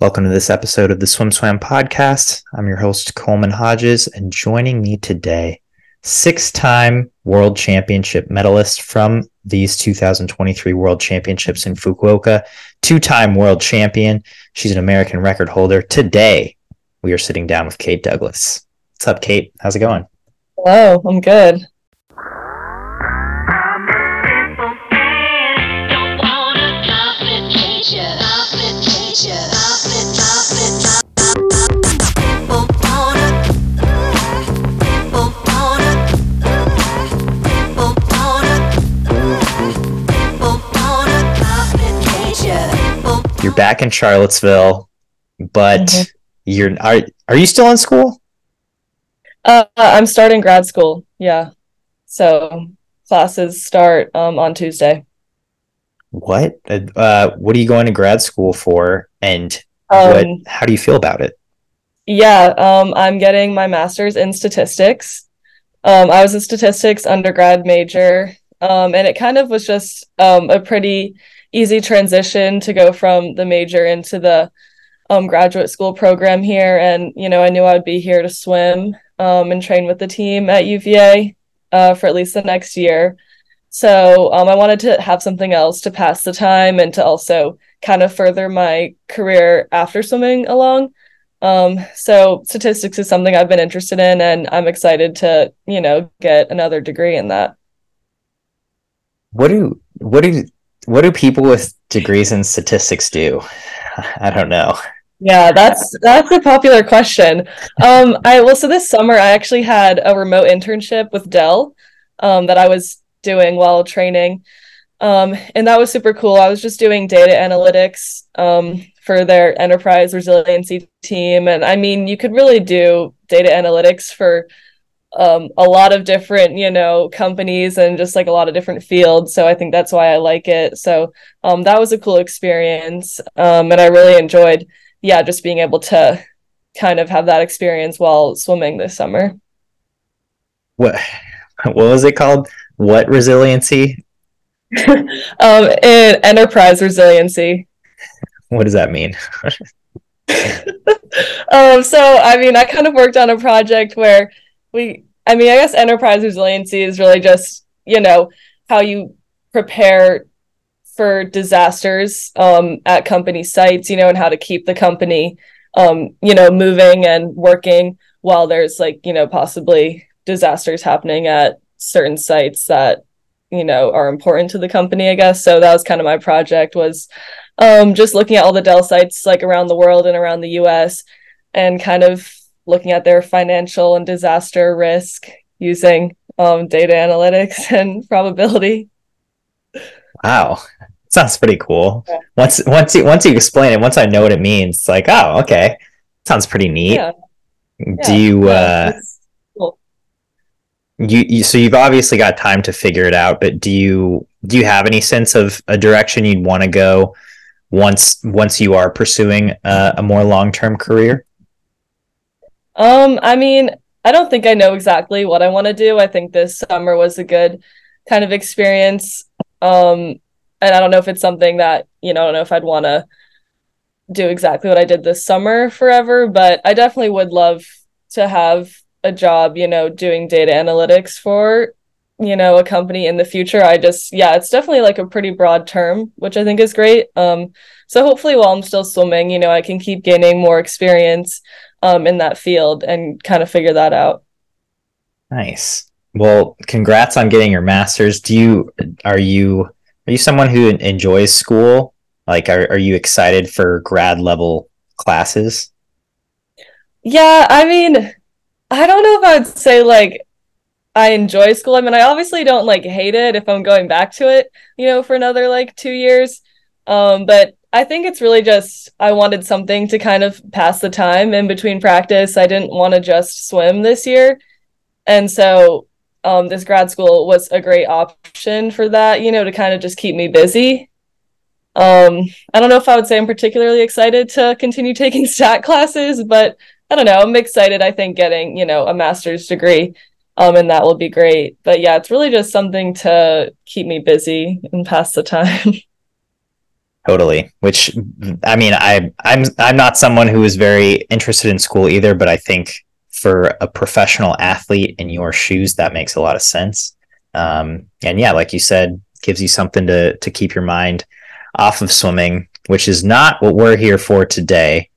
Welcome to this episode of the SwimSwam podcast. I'm your host, Coleman Hodges, and joining me today, six time world championship medalist from these 2023 world championships in Fukuoka, two time world champion. She's an American record holder. Today, we are sitting down with Kate Douglass. What's up, Kate? How's it going? Hello, I'm good. Back in Charlottesville, but Mhm. you're are are you still in school? Uh, I'm starting grad school. Yeah. So classes start um, on Tuesday. What? Uh, what are you going to grad school for? And Um, what? How do you feel about it? Yeah, um, I'm getting my master's in statistics. Um, I was a statistics undergrad major, um, and it kind of was just um, a pretty easy transition to go from the major into the um, graduate school program here. And, you know, I knew I would be here to swim um, and train with the team at UVA uh, for at least the next year. So um, I wanted to have something else to pass the time and to also kind of further my career after swimming along. Um, so statistics is something I've been interested in, and I'm excited to, you know, get another degree in that. What do what do what do people with degrees in statistics do? I don't know. Yeah, that's that's a popular question. Um, I well, so this summer I actually had a remote internship with Dell, um, that I was doing while training, um, and that was super cool. I was just doing data analytics, um, for their enterprise resiliency team, and I mean, you could really do data analytics for um, a lot of different, you know, companies and just like a lot of different fields. So I think that's why I like it. So um, that was a cool experience, um, and I really enjoyed yeah, just being able to kind of have that experience while swimming this summer. What what was it called? What resiliency? um, enterprise resiliency. What does that mean? um, so I mean, I kind of worked on a project where we, I mean, I guess enterprise resiliency is really just, you know, how you prepare for disasters um, at company sites, you know, and how to keep the company, um, you know, moving and working while there's like, you know, possibly disasters happening at certain sites that, you know, are important to the company, I guess. So that was kind of my project was um, just looking at all the Dell sites like around the world and around the US and kind of looking at their financial and disaster risk using um, data analytics and probability. Wow, sounds pretty cool. Yeah. Once once you once you explain it, once I know what it means, it's like, oh, okay, sounds pretty neat. Yeah. Do you uh cool. you, you so you've obviously got time to figure it out, but do you do you have any sense of a direction you'd want to go once once you are pursuing a, a more long term career? Um, I mean, I don't think I know exactly what I want to do. I think this summer was a good kind of experience. Um, and I don't know if it's something that, you know, I don't know if I'd want to do exactly what I did this summer forever, but I definitely would love to have a job, you know, doing data analytics for, you know, a company in the future. I just, yeah, it's definitely like a pretty broad term, which I think is great. Um, so hopefully while I'm still swimming, you know, I can keep gaining more experience um, in that field and kind of figure that out. Nice. Well, congrats on getting your master's. Do you are you are you someone who enjoys school? Like, are are you excited for grad level classes? Yeah, I mean, I don't know if I would say like I enjoy school. I mean, I obviously don't like hate it if I'm going back to it, you know, for another like two years. Um, but I think it's really just I wanted something to kind of pass the time in between practice. I didn't want to just swim this year. And so um, this grad school was a great option for that, you know, to kind of just keep me busy. Um, I don't know if I would say I'm particularly excited to continue taking stat classes, but I don't know. I'm excited. I think getting, you know, a master's degree um, and that will be great. But yeah, it's really just something to keep me busy and pass the time. Totally. Which I mean, I I'm I'm not someone who is very interested in school either, but I think for a professional athlete in your shoes, that makes a lot of sense. Um, and yeah, like you said, gives you something to to keep your mind off of swimming, which is not what we're here for today.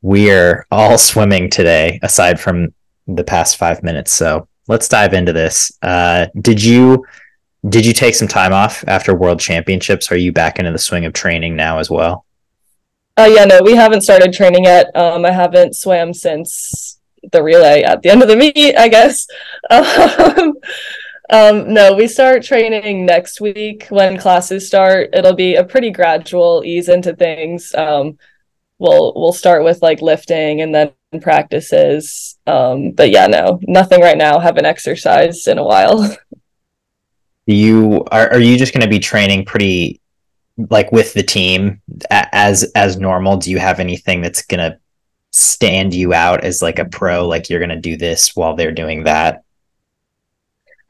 We're all swimming today, aside from the past five minutes. So let's dive into this. Uh, did you did you take some time off after World Championships? Are you back into the swing of training now as well? Uh, yeah, no, we haven't started training yet. Um, I haven't swam since the relay at the end of the meet, I guess. Um, um, no, we start training next week when classes start. It'll be a pretty gradual ease into things. Um, we'll we'll start with like lifting and then practices. Um, but yeah, no, nothing right now. Haven't exercised in a while. you are, are you just going to be training pretty like with the team as as normal? Do you have anything that's going to stand you out as like a pro like you're going to do this while they're doing that?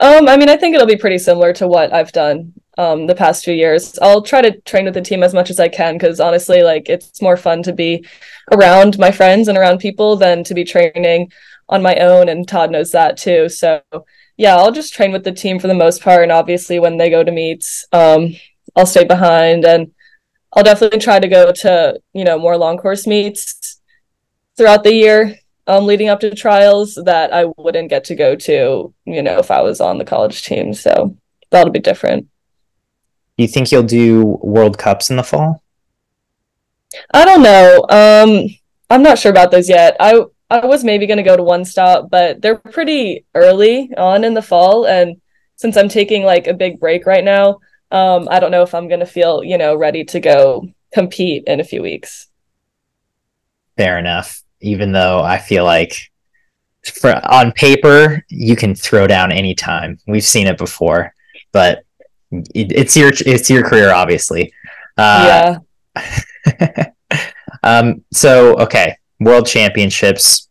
Um i mean i think it'll be pretty similar to what i've done um the past few years. I'll try to train with the team as much as i can because honestly like it's more fun to be around my friends and around people than to be training on my own and todd knows that too. So yeah, I'll just train with the team for the most part. And obviously, when they go to meets, um, I'll stay behind and I'll definitely try to go to, you know, more long course meets throughout the year um, leading up to trials that I wouldn't get to go to, you know, if I was on the college team. So that'll be different. Do you think you'll do World Cups in the fall? I don't know. Um, I'm not sure about those yet. I I was maybe going to go to one stop, but they're pretty early on in the fall. And since I'm taking like a big break right now, um, I don't know if I'm going to feel, you know, ready to go compete in a few weeks. Fair enough. Even though I feel like for, on paper, you can throw down anytime. We've seen it before, but it, it's your, it's your career, obviously. Uh, yeah. um, so, okay world championships.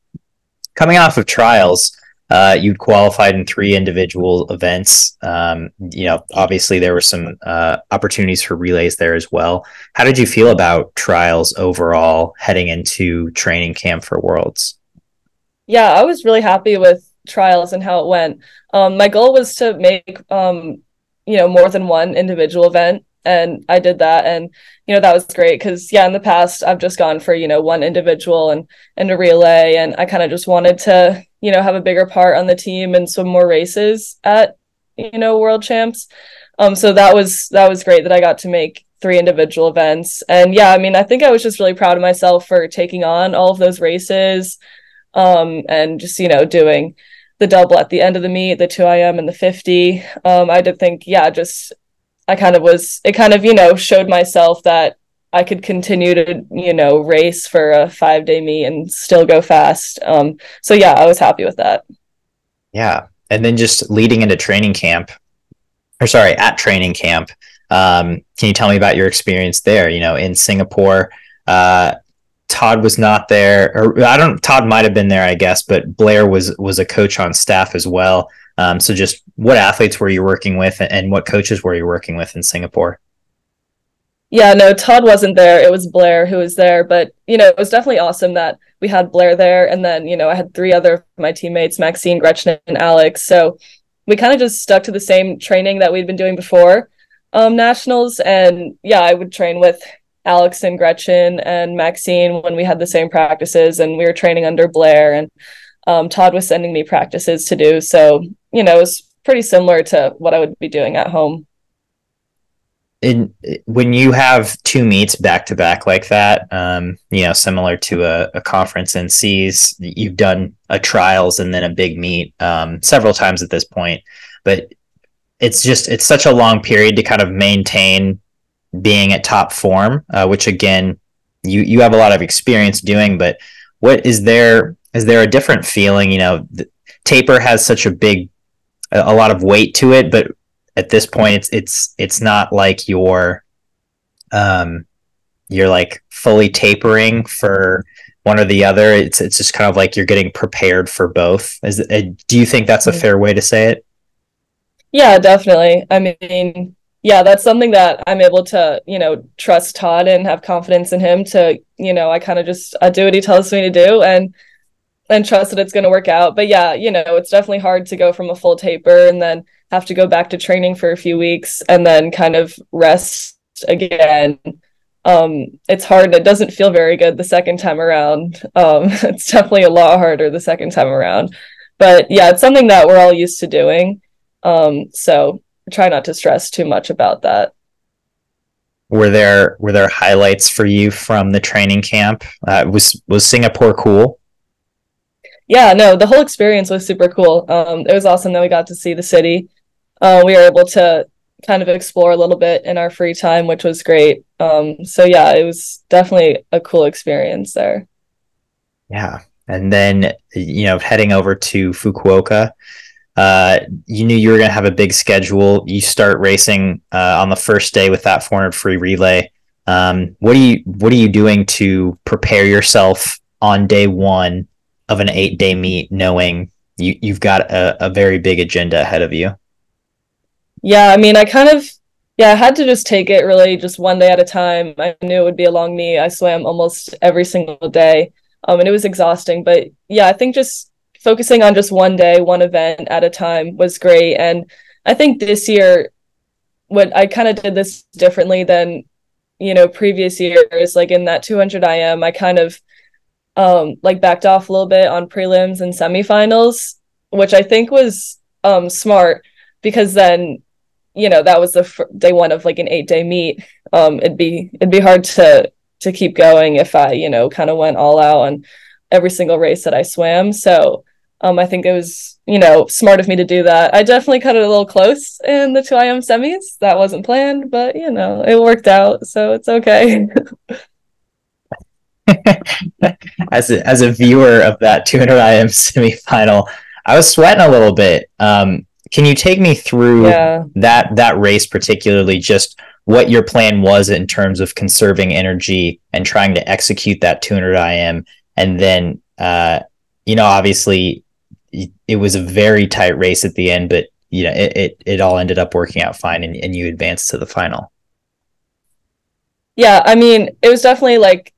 Coming off of trials, uh, you qualified in three individual events. Um, you know, obviously there were some uh, opportunities for relays there as well. How did you feel about trials overall heading into training camp for Worlds? Yeah, I was really happy with trials and how it went. Um, my goal was to make, um, you know, more than one individual event and I did that and you know that was great because yeah in the past I've just gone for you know one individual and and a relay and I kind of just wanted to you know have a bigger part on the team and some more races at you know world champs. Um so that was that was great that I got to make three individual events. And yeah I mean I think I was just really proud of myself for taking on all of those races um and just you know doing the double at the end of the meet the 2im and the 50 um I did think yeah just I kind of was it kind of you know showed myself that I could continue to you know race for a five day meet and still go fast. Um, so yeah, I was happy with that. Yeah, and then just leading into training camp, or sorry, at training camp. Um, can you tell me about your experience there? You know, in Singapore, uh, Todd was not there, or I don't. Todd might have been there, I guess, but Blair was was a coach on staff as well. Um, so just what athletes were you working with and what coaches were you working with in Singapore? Yeah, no, Todd wasn't there. It was Blair who was there. But, you know, it was definitely awesome that we had Blair there. And then, you know, I had three other my teammates, Maxine, Gretchen, and Alex. So we kind of just stuck to the same training that we'd been doing before um, nationals. And yeah, I would train with Alex and Gretchen and Maxine when we had the same practices and we were training under Blair. And um, Todd was sending me practices to do. So, you know, was pretty similar to what I would be doing at home. In, when you have two meets back to back like that, um, you know, similar to a, a, conference NCs, you've done a trials and then a big meet um, several times at this point, but it's just it's such a long period to kind of maintain being at top form, uh, which again, you you have a lot of experience doing. But what is there is there a different feeling? You know, taper has such a big, a, a lot of weight to it, but at this point, it's it's it's not like you're, um, you're like fully tapering for one or the other. It's it's just kind of like you're getting prepared for both. Is uh, do you think that's a mm. fair way to say it? Yeah, definitely. I mean, yeah, that's something that I'm able to, you know, trust Todd and have confidence in him to, you know, I kind of just I do what he tells me to do and and trust that it's going to work out. But yeah, you know, it's definitely hard to go from a full taper and then have to go back to training for a few weeks and then kind of rest again. Um, it's hard. It doesn't feel very good the second time around. Um, it's definitely a lot harder the second time around. But yeah, it's something that we're all used to doing. Um, so try not to stress too much about that. Were there were there highlights for you from the training camp? Uh, was was Singapore cool? Yeah, no, the whole experience was super cool. Um, it was awesome that we got to see the city. Uh, we were able to kind of explore a little bit in our free time, which was great. Um, so yeah, it was definitely a cool experience there. Yeah, and then you know heading over to Fukuoka, uh, you knew you were going to have a big schedule. You start racing uh, on the first day with that 400 free relay. Um, what are you What are you doing to prepare yourself on day one of an eight day meet, knowing you you've got a, a very big agenda ahead of you? Yeah, I mean, I kind of yeah, I had to just take it really just one day at a time. I knew it would be a long meet. I swam almost every single day. Um, and it was exhausting. But yeah, I think just focusing on just one day, one event at a time was great. And I think this year, what I kind of did this differently than, you know, previous years, like in that 200 IM, I kind of um like backed off a little bit on prelims and semifinals, which I think was um smart because then you know that was the day one of like an eight day meet um it'd be it'd be hard to to keep going if i you know kind of went all out on every single race that i swam so um, I think it was, you know, smart of me to do that. I definitely cut it a little close in the 2IM semis. That wasn't planned, but you know, it worked out, so it's okay. as a as a viewer of that 200 IM semifinal, I was sweating a little bit. Um, can you take me through yeah. that that race particularly just what your plan was in terms of conserving energy and trying to execute that 200 IM and then uh, you know obviously it was a very tight race at the end, but you know, it, it, it all ended up working out fine and, and you advanced to the final. Yeah, I mean, it was definitely like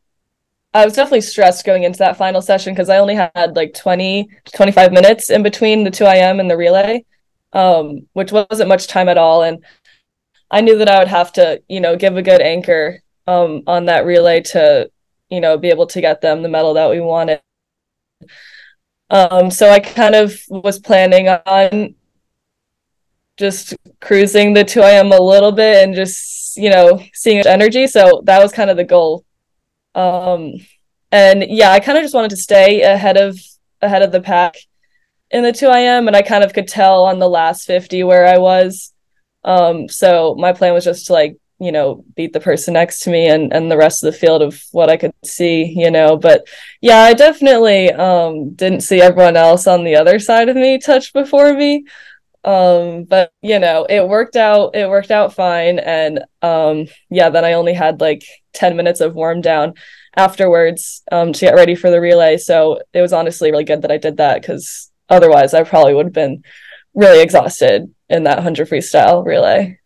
I was definitely stressed going into that final session because I only had like 20 25 minutes in between the 2 IM and the relay, um, which wasn't much time at all. And I knew that I would have to, you know, give a good anchor um, on that relay to, you know, be able to get them the medal that we wanted. Um, so I kind of was planning on just cruising the 2IM a little bit and just, you know, seeing energy. So that was kind of the goal. Um, and yeah, I kind of just wanted to stay ahead of ahead of the pack in the 2IM and I kind of could tell on the last 50 where I was. Um, so my plan was just to like you know beat the person next to me and and the rest of the field of what i could see you know but yeah i definitely um didn't see everyone else on the other side of me touch before me um but you know it worked out it worked out fine. And um yeah then i only had like 10 minutes of warm down afterwards um to get ready for the relay. So it was honestly really good that i did that because otherwise i probably would have been really exhausted in that 100 freestyle relay.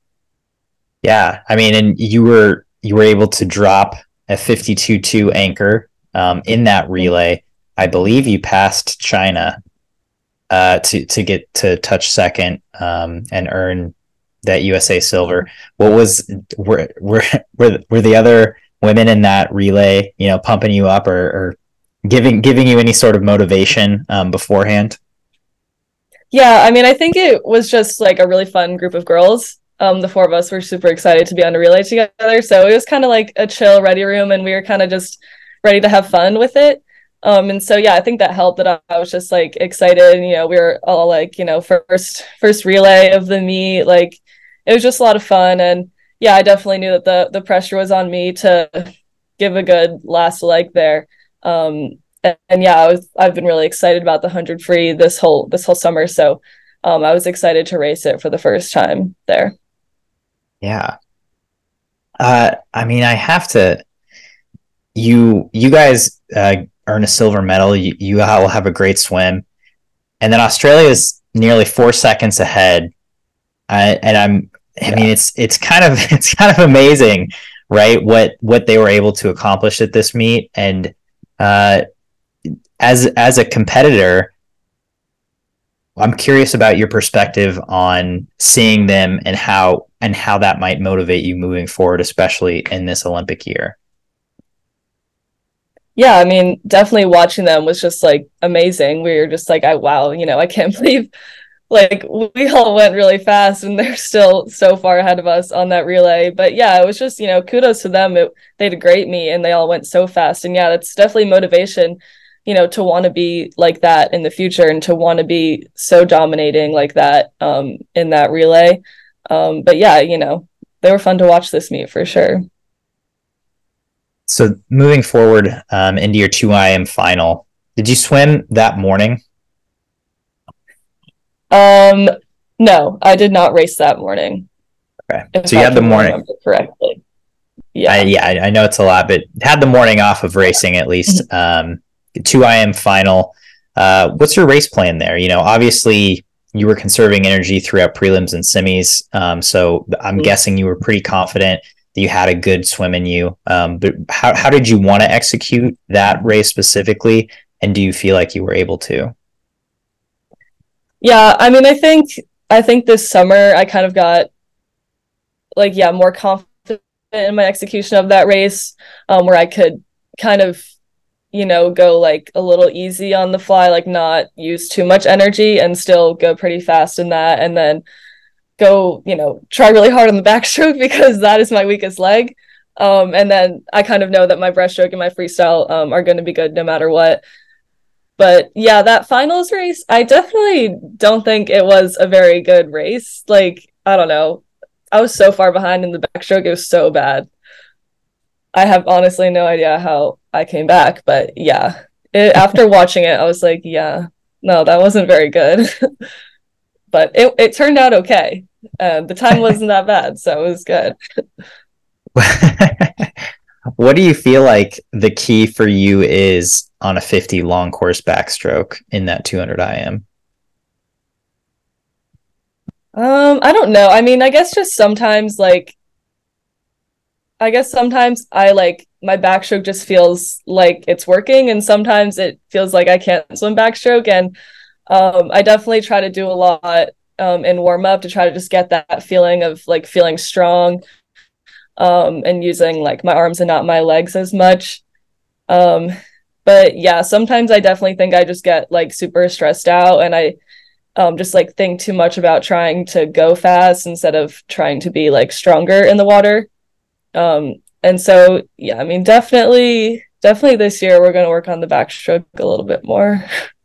Yeah, I mean, and you were you were able to drop a 52-2 anchor um, in that relay. I believe you passed China uh, to to get to touch second um, and earn that USA silver. What was were were were, were the other women in that relay, you know, pumping you up or, or giving giving you any sort of motivation um, beforehand? Yeah, I mean, I think it was just like a really fun group of girls um, the four of us were super excited to be on a relay together. So it was kind of like a chill ready room, and we were kind of just ready to have fun with it. Um, and so yeah, I think that helped that I, was just like excited. and You know, we were all like, you know, first first relay of the meet. Like it was just a lot of fun, and yeah, I definitely knew that the the pressure was on me to give a good last leg there. Um, and, and yeah, I was I've been really excited about the hundred free this whole this whole summer. So um, I was excited to race it for the first time there. Yeah. Uh, I mean, I have to. You you guys uh, earn a silver medal. You you will have a great swim, and then Australia is nearly four seconds ahead. I, and I'm I mean, it's it's kind of it's kind of amazing, right? What what they were able to accomplish at this meet, and uh, as as a competitor, I'm curious about your perspective on seeing them and how and how that might motivate you moving forward, especially in this Olympic year. Yeah, I mean, definitely watching them was just like amazing. We were just like, I wow, you know, I can't believe like we all went really fast and they're still so far ahead of us on that relay. But yeah, it was just, you know, kudos to them. It, they had a great meet and they all went so fast. And yeah, that's definitely motivation you know to want to be like that in the future and to want to be so dominating like that um, in that relay um, but yeah you know they were fun to watch this meet for sure so moving forward um, into your 2im final did you swim that morning um no i did not race that morning okay so you had the morning correctly yeah I, yeah I, know it's a lot but had the morning off of racing at least um 2IM final. Uh, what's your race plan there? You know, obviously you were conserving energy throughout prelims and semis. Um, so I'm mm-hmm. guessing you were pretty confident that you had a good swim in you. Um, but how, how did you want to execute that race specifically? And do you feel like you were able to? Yeah, I mean, I think I think this summer I kind of got like yeah more confident in my execution of that race, um, where I could kind of you know, go like a little easy on the fly, like not use too much energy and still go pretty fast in that. And then go, you know, try really hard on the backstroke because that is my weakest leg. Um, and then I kind of know that my breaststroke and my freestyle um, are going to be good no matter what. But yeah, that finals race, I definitely don't think it was a very good race. Like, I don't know. I was so far behind in the backstroke, it was so bad. I have honestly no idea how I came back, but yeah, it, after watching it, I was like, yeah, no, that wasn't very good. but it, it turned out okay. And the time wasn't that bad, so it was good. what do you feel like the key for you is on a 50 long course backstroke in that 200 IM? Um, I don't know. I mean, I guess just sometimes like I guess sometimes I like my backstroke just feels like it's working, and sometimes it feels like I can't swim backstroke. And um, I definitely try to do a lot um, in warm up to try to just get that feeling of like feeling strong um, and using like my arms and not my legs as much. Um, but yeah, sometimes I definitely think I just get like super stressed out and I um, just like think too much about trying to go fast instead of trying to be like stronger in the water. Um, and so, yeah, I mean, definitely, definitely this year we're going to work on the backstroke a little bit more.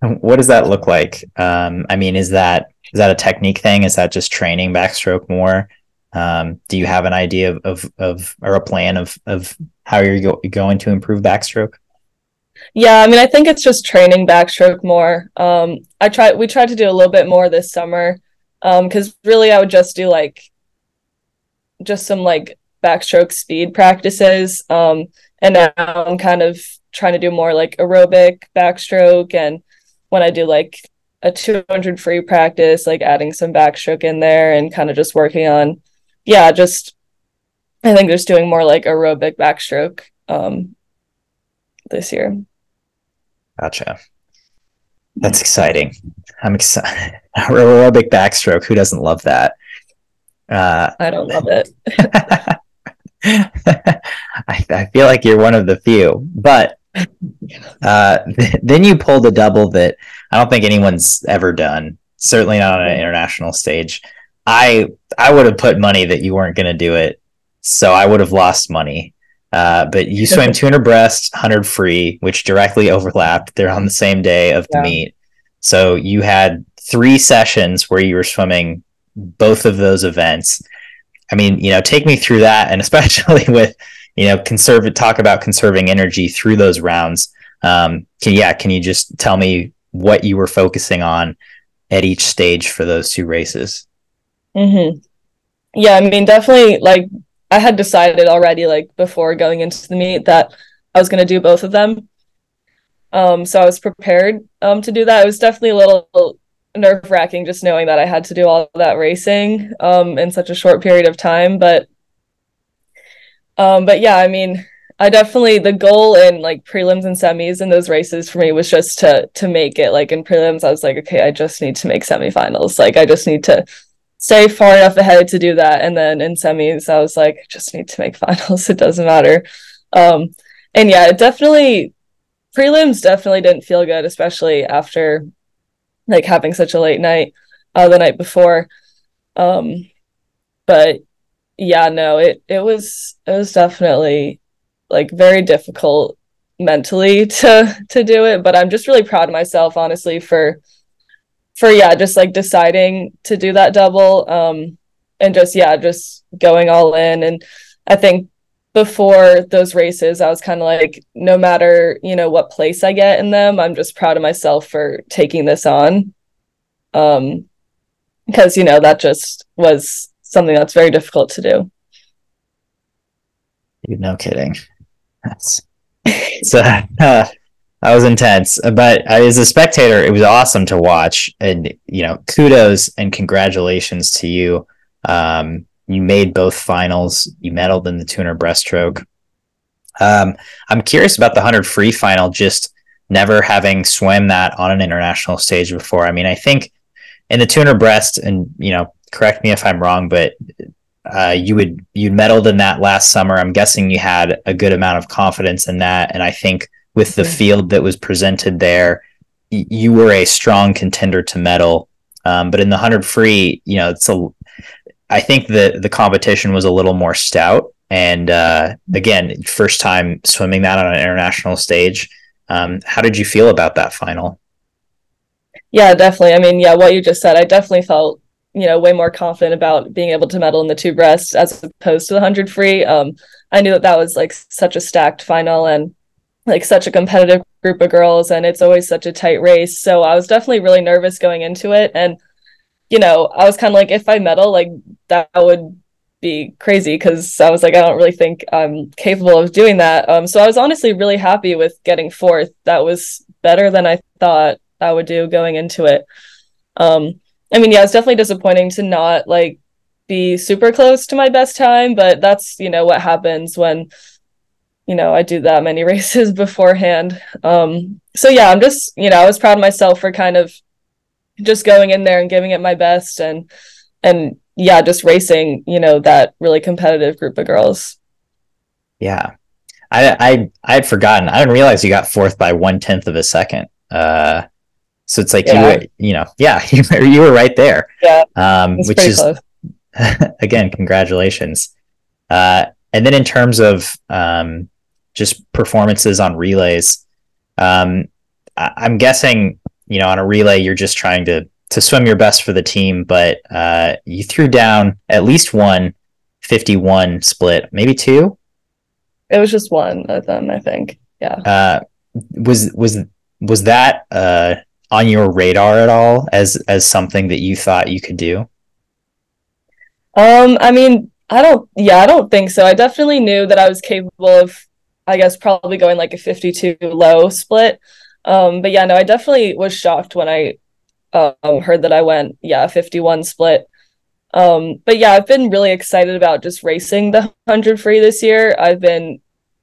What does that look like? Um, I mean, is that is that a technique thing? Is that just training backstroke more? Um, do you have an idea of, of, of or a plan of of how you're go- going to improve backstroke? Yeah, I mean, I think it's just training backstroke more. Um, I try we tried to do a little bit more this summer because um, really I would just do like just some like backstroke speed practices. Um, and now I'm kind of trying to do more like aerobic backstroke. And when I do like a 200 free practice, like adding some backstroke in there and kind of just working on, yeah, just I think just doing more like aerobic backstroke um, this year. Gotcha. That's exciting. I'm excited. Aerobic backstroke. Who doesn't love that? Uh, I don't love it. I, I, feel like you're one of the few, but uh, th- then you pulled a double that I don't think anyone's ever done. Certainly not on an international stage. I I would have put money that you weren't going to do it, so I would have lost money. Uh, but you swam 200 breast, 100 free, which directly overlapped. They're on the same day of the yeah. meet, so you had three sessions where you were swimming both of those events. I mean, you know, take me through that, and especially with you know, conserve talk about conserving energy through those rounds. Um, can, yeah, can you just tell me what you were focusing on at each stage for those two races? Mm-hmm. Yeah, I mean, definitely. Like, I had decided already, like before going into the meet, that I was going to do both of them. Um, so I was prepared um, to do that. It was definitely a little nerve wracking just knowing that I had to do all that racing um, in such a short period of time. But um, but yeah, I mean, I definitely the goal in like prelims and semis in those races for me was just to to make it. Like in prelims, I was like, okay, I just need to make semifinals. Like I just need to stay far enough ahead to do that. And then in semis, I was like, I just need to make finals. It doesn't matter. Um, and yeah, it definitely prelims definitely didn't feel good, especially after like having such a late night uh, the night before. Um, but yeah, no, it it was it was definitely like very difficult mentally to to do it, but I'm just really proud of myself honestly for for yeah, just like deciding to do that double um and just yeah, just going all in and I think before those races I was kind of like no matter, you know, what place I get in them, I'm just proud of myself for taking this on. Um because you know, that just was something that's very difficult to do. No kidding. That's so uh, that was intense. But as a spectator, it was awesome to watch, and you know, kudos and congratulations to you. Um, you made both finals. You medaled in the 200 breaststroke. Um, I'm curious about the 100 free final. Just never having swam that on an international stage before. I mean, I think in the 200 breast, and you know, correct me if I'm wrong, but uh, you would you medaled in that last summer. I'm guessing you had a good amount of confidence in that, and I think with the field that was presented there, y- you were a strong contender to medal. Um, but in the hundred free, you know, it's a. I think the the competition was a little more stout, and uh, again, first time swimming that on an international stage. Um, how did you feel about that final? Yeah, definitely. I mean, yeah, what you just said, I definitely felt you know way more confident about being able to medal in the two breasts as opposed to the 100 free. Um i knew that that was like such a stacked final and like such a competitive group of girls and it's always such a tight race. So i was definitely really nervous going into it and you know i was kind of like if i medal like that would be crazy because i was like i don't really think i'm capable of doing that. Um so i was honestly really happy with getting fourth. That was better than i thought i would do going into it. Um I mean, yeah, it's definitely disappointing to not like be super close to my best time, but that's, you know, what happens when you know, I do that many races beforehand. Um so yeah, I'm just, you know, I was proud of myself for kind of just going in there and giving it my best and and yeah, just racing, you know, that really competitive group of girls. Yeah. I I I had forgotten. I didn't realize you got fourth by one tenth of a second. Uh so it's like yeah. you, you know, yeah, you were, you were right there. Yeah. Um, which is again, congratulations. Uh, and then in terms of um, just performances on relays, um, I- I'm guessing you know on a relay you're just trying to to swim your best for the team, but uh, you threw down at least one 51 split, maybe two. It was just one of them, I think. Yeah. Uh, was was was that uh, on your radar at all as as something that you thought you could do? Um, I mean, I don't yeah, I don't think so. I definitely knew that I was capable of I guess probably going like a 52 low split. Um, but yeah, no, I definitely was shocked when I um heard that I went yeah, 51 split. Um, but yeah, I've been really excited about just racing the 100 free this year. I've been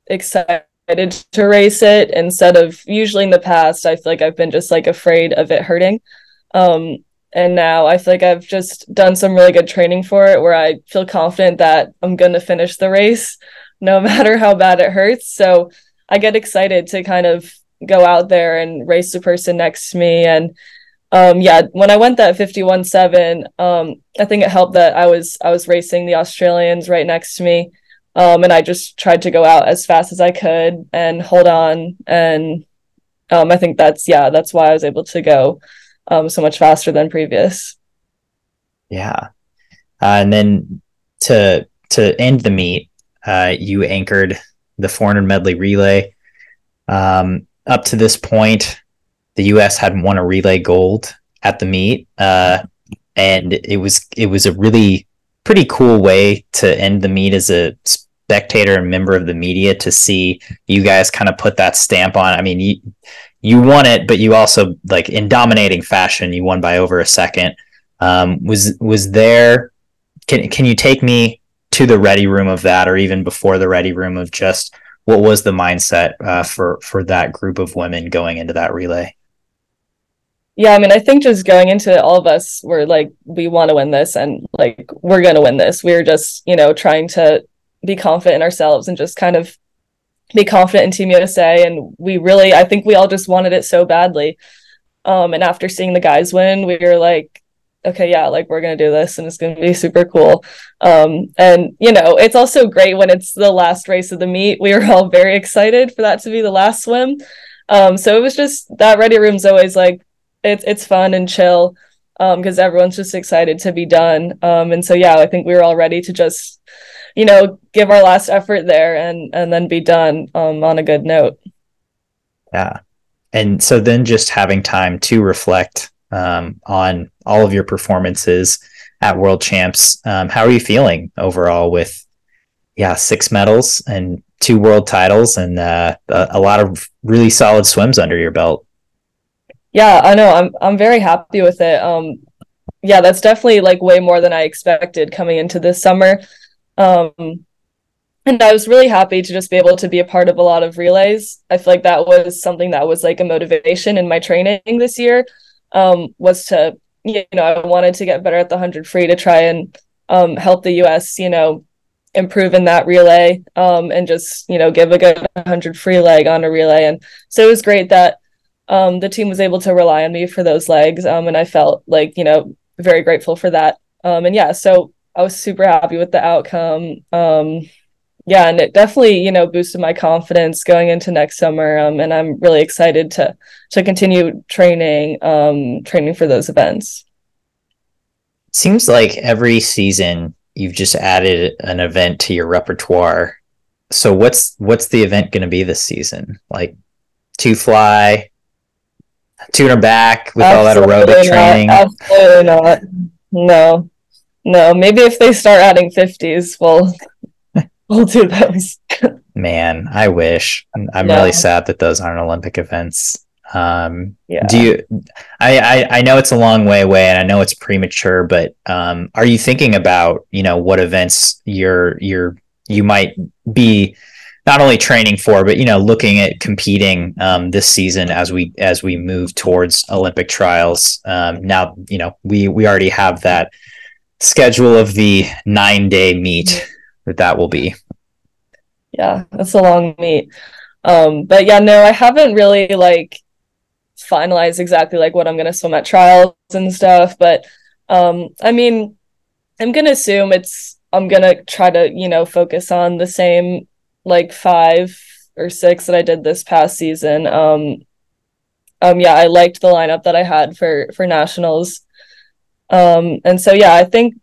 excited to race it instead of usually in the past I feel like I've been just like afraid of it hurting. Um and now I feel like I've just done some really good training for it where I feel confident that I'm going to finish the race no matter how bad it hurts. So I get excited to kind of go out there and race the person next to me and um yeah when i went that 51-7 um i think it helped that i was i was racing the australians right next to me um, and I just tried to go out as fast as I could and hold on. And um, I think that's yeah, that's why I was able to go um, so much faster than previous. Yeah, uh, and then to to end the meet, uh, you anchored the 400 medley relay. Um, up to this point, the U.S. hadn't won a relay gold at the meet, uh, and it was it was a really pretty cool way to end the meet as a spectator and member of the media to see you guys kind of put that stamp on. I mean, you you won it, but you also like in dominating fashion, you won by over a second. Um, was was there? Can can you take me to the ready room of that, or even before the ready room of just what was the mindset uh, for for that group of women going into that relay? Yeah, I mean, I think just going into it, all of us were like, we want to win this, and like we're gonna win this. We are just, you know, trying to be confident in ourselves and just kind of be confident in Team USA. And we really, I think we all just wanted it so badly. Um, and after seeing the guys win, we were like, okay, yeah, like we're gonna do this, and it's gonna be super cool. Um, and you know, it's also great when it's the last race of the meet. We were all very excited for that to be the last swim. Um, so it was just that ready room's always like it's it's fun and chill because um, everyone's just excited to be done. Um, and so yeah, I think we were all ready to just you know give our last effort there and and then be done um, on a good note. Yeah, and so then just having time to reflect um, on all of your performances at World Champs. Um, how are you feeling overall with yeah six medals and two world titles and uh, a, a lot of really solid swims under your belt? Yeah, I know. I'm I'm very happy with it. Um, yeah, that's definitely like way more than I expected coming into this summer. Um, and I was really happy to just be able to be a part of a lot of relays. I feel like that was something that was like a motivation in my training this year. Um, was to you know I wanted to get better at the hundred free to try and um, help the U.S. you know improve in that relay um, and just you know give a good 100 free leg on a relay and so it was great that um, the team was able to rely on me for those legs. Um, and I felt like, you know, very grateful for that. Um, and yeah, so I was super happy with the outcome. Um, yeah, and it definitely, you know, boosted my confidence going into next summer. Um, and I'm really excited to to continue training, um, training for those events. Seems like every season you've just added an event to your repertoire. So what's what's the event going to be this season? Like two fly, tune her back with absolutely all that aerobic not, training? Absolutely not. No, no. Maybe if they start adding fifties, we'll we'll do those. Man, I wish. I'm yeah. really sad that those aren't Olympic events. Um, yeah. Do you? I, I I know it's a long way away, and I know it's premature, but um, are you thinking about you know what events you're you're you might be not only training for, but you know, looking at competing um, this season as we as we move towards Olympic trials. Um, now, you know, we we already have that schedule of the nine day meet that that will be. Yeah, that's a long meet. Um, but yeah, no, I haven't really like finalized exactly like what I'm gonna swim at trials and stuff. But um, I mean, I'm gonna assume it's I'm gonna try to you know focus on the same like five or six that I did this past season. Um, um, yeah, I liked the lineup that I had for for nationals. Um, and so yeah, I think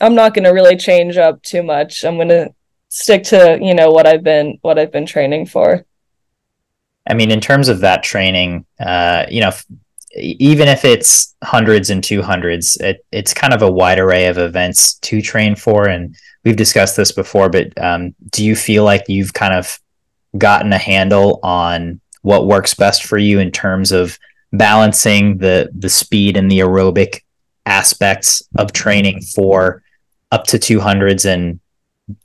I'm not going to really change up too much. I'm going to stick to you know what I've been what I've been training for. I mean, in terms of that training, uh, you know, f- even if it's hundreds and two hundreds, it, it's kind of a wide array of events to train for, and we've discussed this before, but um, do you feel like you've kind of gotten a handle on what works best for you in terms of balancing the the speed and the aerobic aspects of training for up to 200s and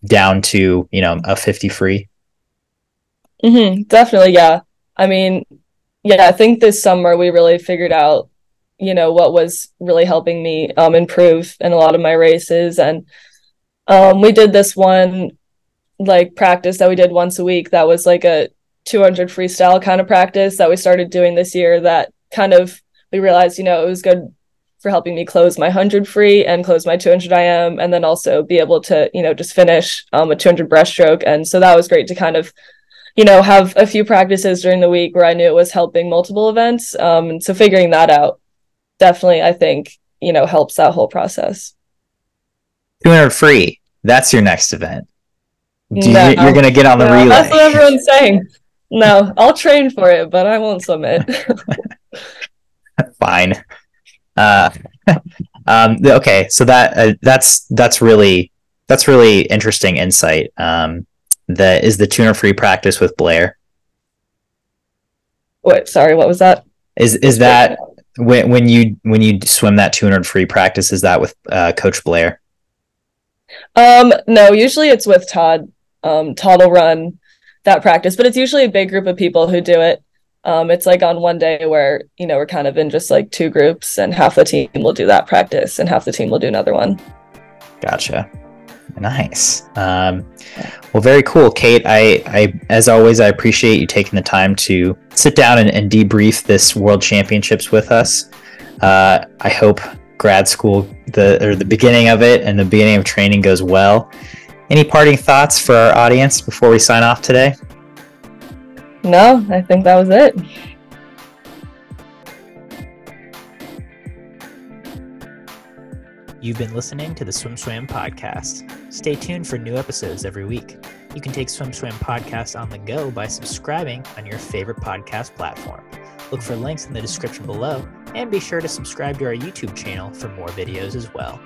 down to you know a 50 free? Mm-hmm, definitely yeah. I mean yeah i think this summer we really figured out you know what was really helping me um, improve in a lot of my races and um, we did this one like practice that we did once a week that was like a 200 freestyle kind of practice that we started doing this year that kind of we realized you know it was good for helping me close my 100 free and close my 200 IM and then also be able to you know just finish um, a 200 breaststroke. And so that was great to kind of you know have a few practices during the week where I knew it was helping multiple events. Um, and so figuring that out definitely I think you know helps that whole process 200 free. That's your next event. No, you, are going to get on the no, relay. That's what everyone's saying. No, I'll train for it, but I won't submit. Fine. Uh, um, okay, so that uh, that's that's really that's really interesting insight. Um, that is the tuner free practice with Blair. Wait, sorry, what was that? Is is that when when you when you swim that 200 free practice? Is that with uh, Coach Blair? Um, no, usually it's with Todd. Um, Todd will run that practice, but it's usually a big group of people who do it. Um, it's like on one day where you know we're kind of in just like two groups, and half the team will do that practice, and half the team will do another one. Gotcha. Nice. Um, well, very cool, Kate. I, I, as always, I appreciate you taking the time to sit down and, and debrief this World Championships with us. Uh, I hope grad school, the or the beginning of it, and the beginning of training goes well. Any parting thoughts for our audience before we sign off today? No, I think that was it. You've been listening to the SwimSwam podcast. Stay tuned for new episodes every week. You can take SwimSwam podcast on the go by subscribing on your favorite podcast platform. Look for links in the description below and be sure to subscribe to our YouTube channel for more videos as well.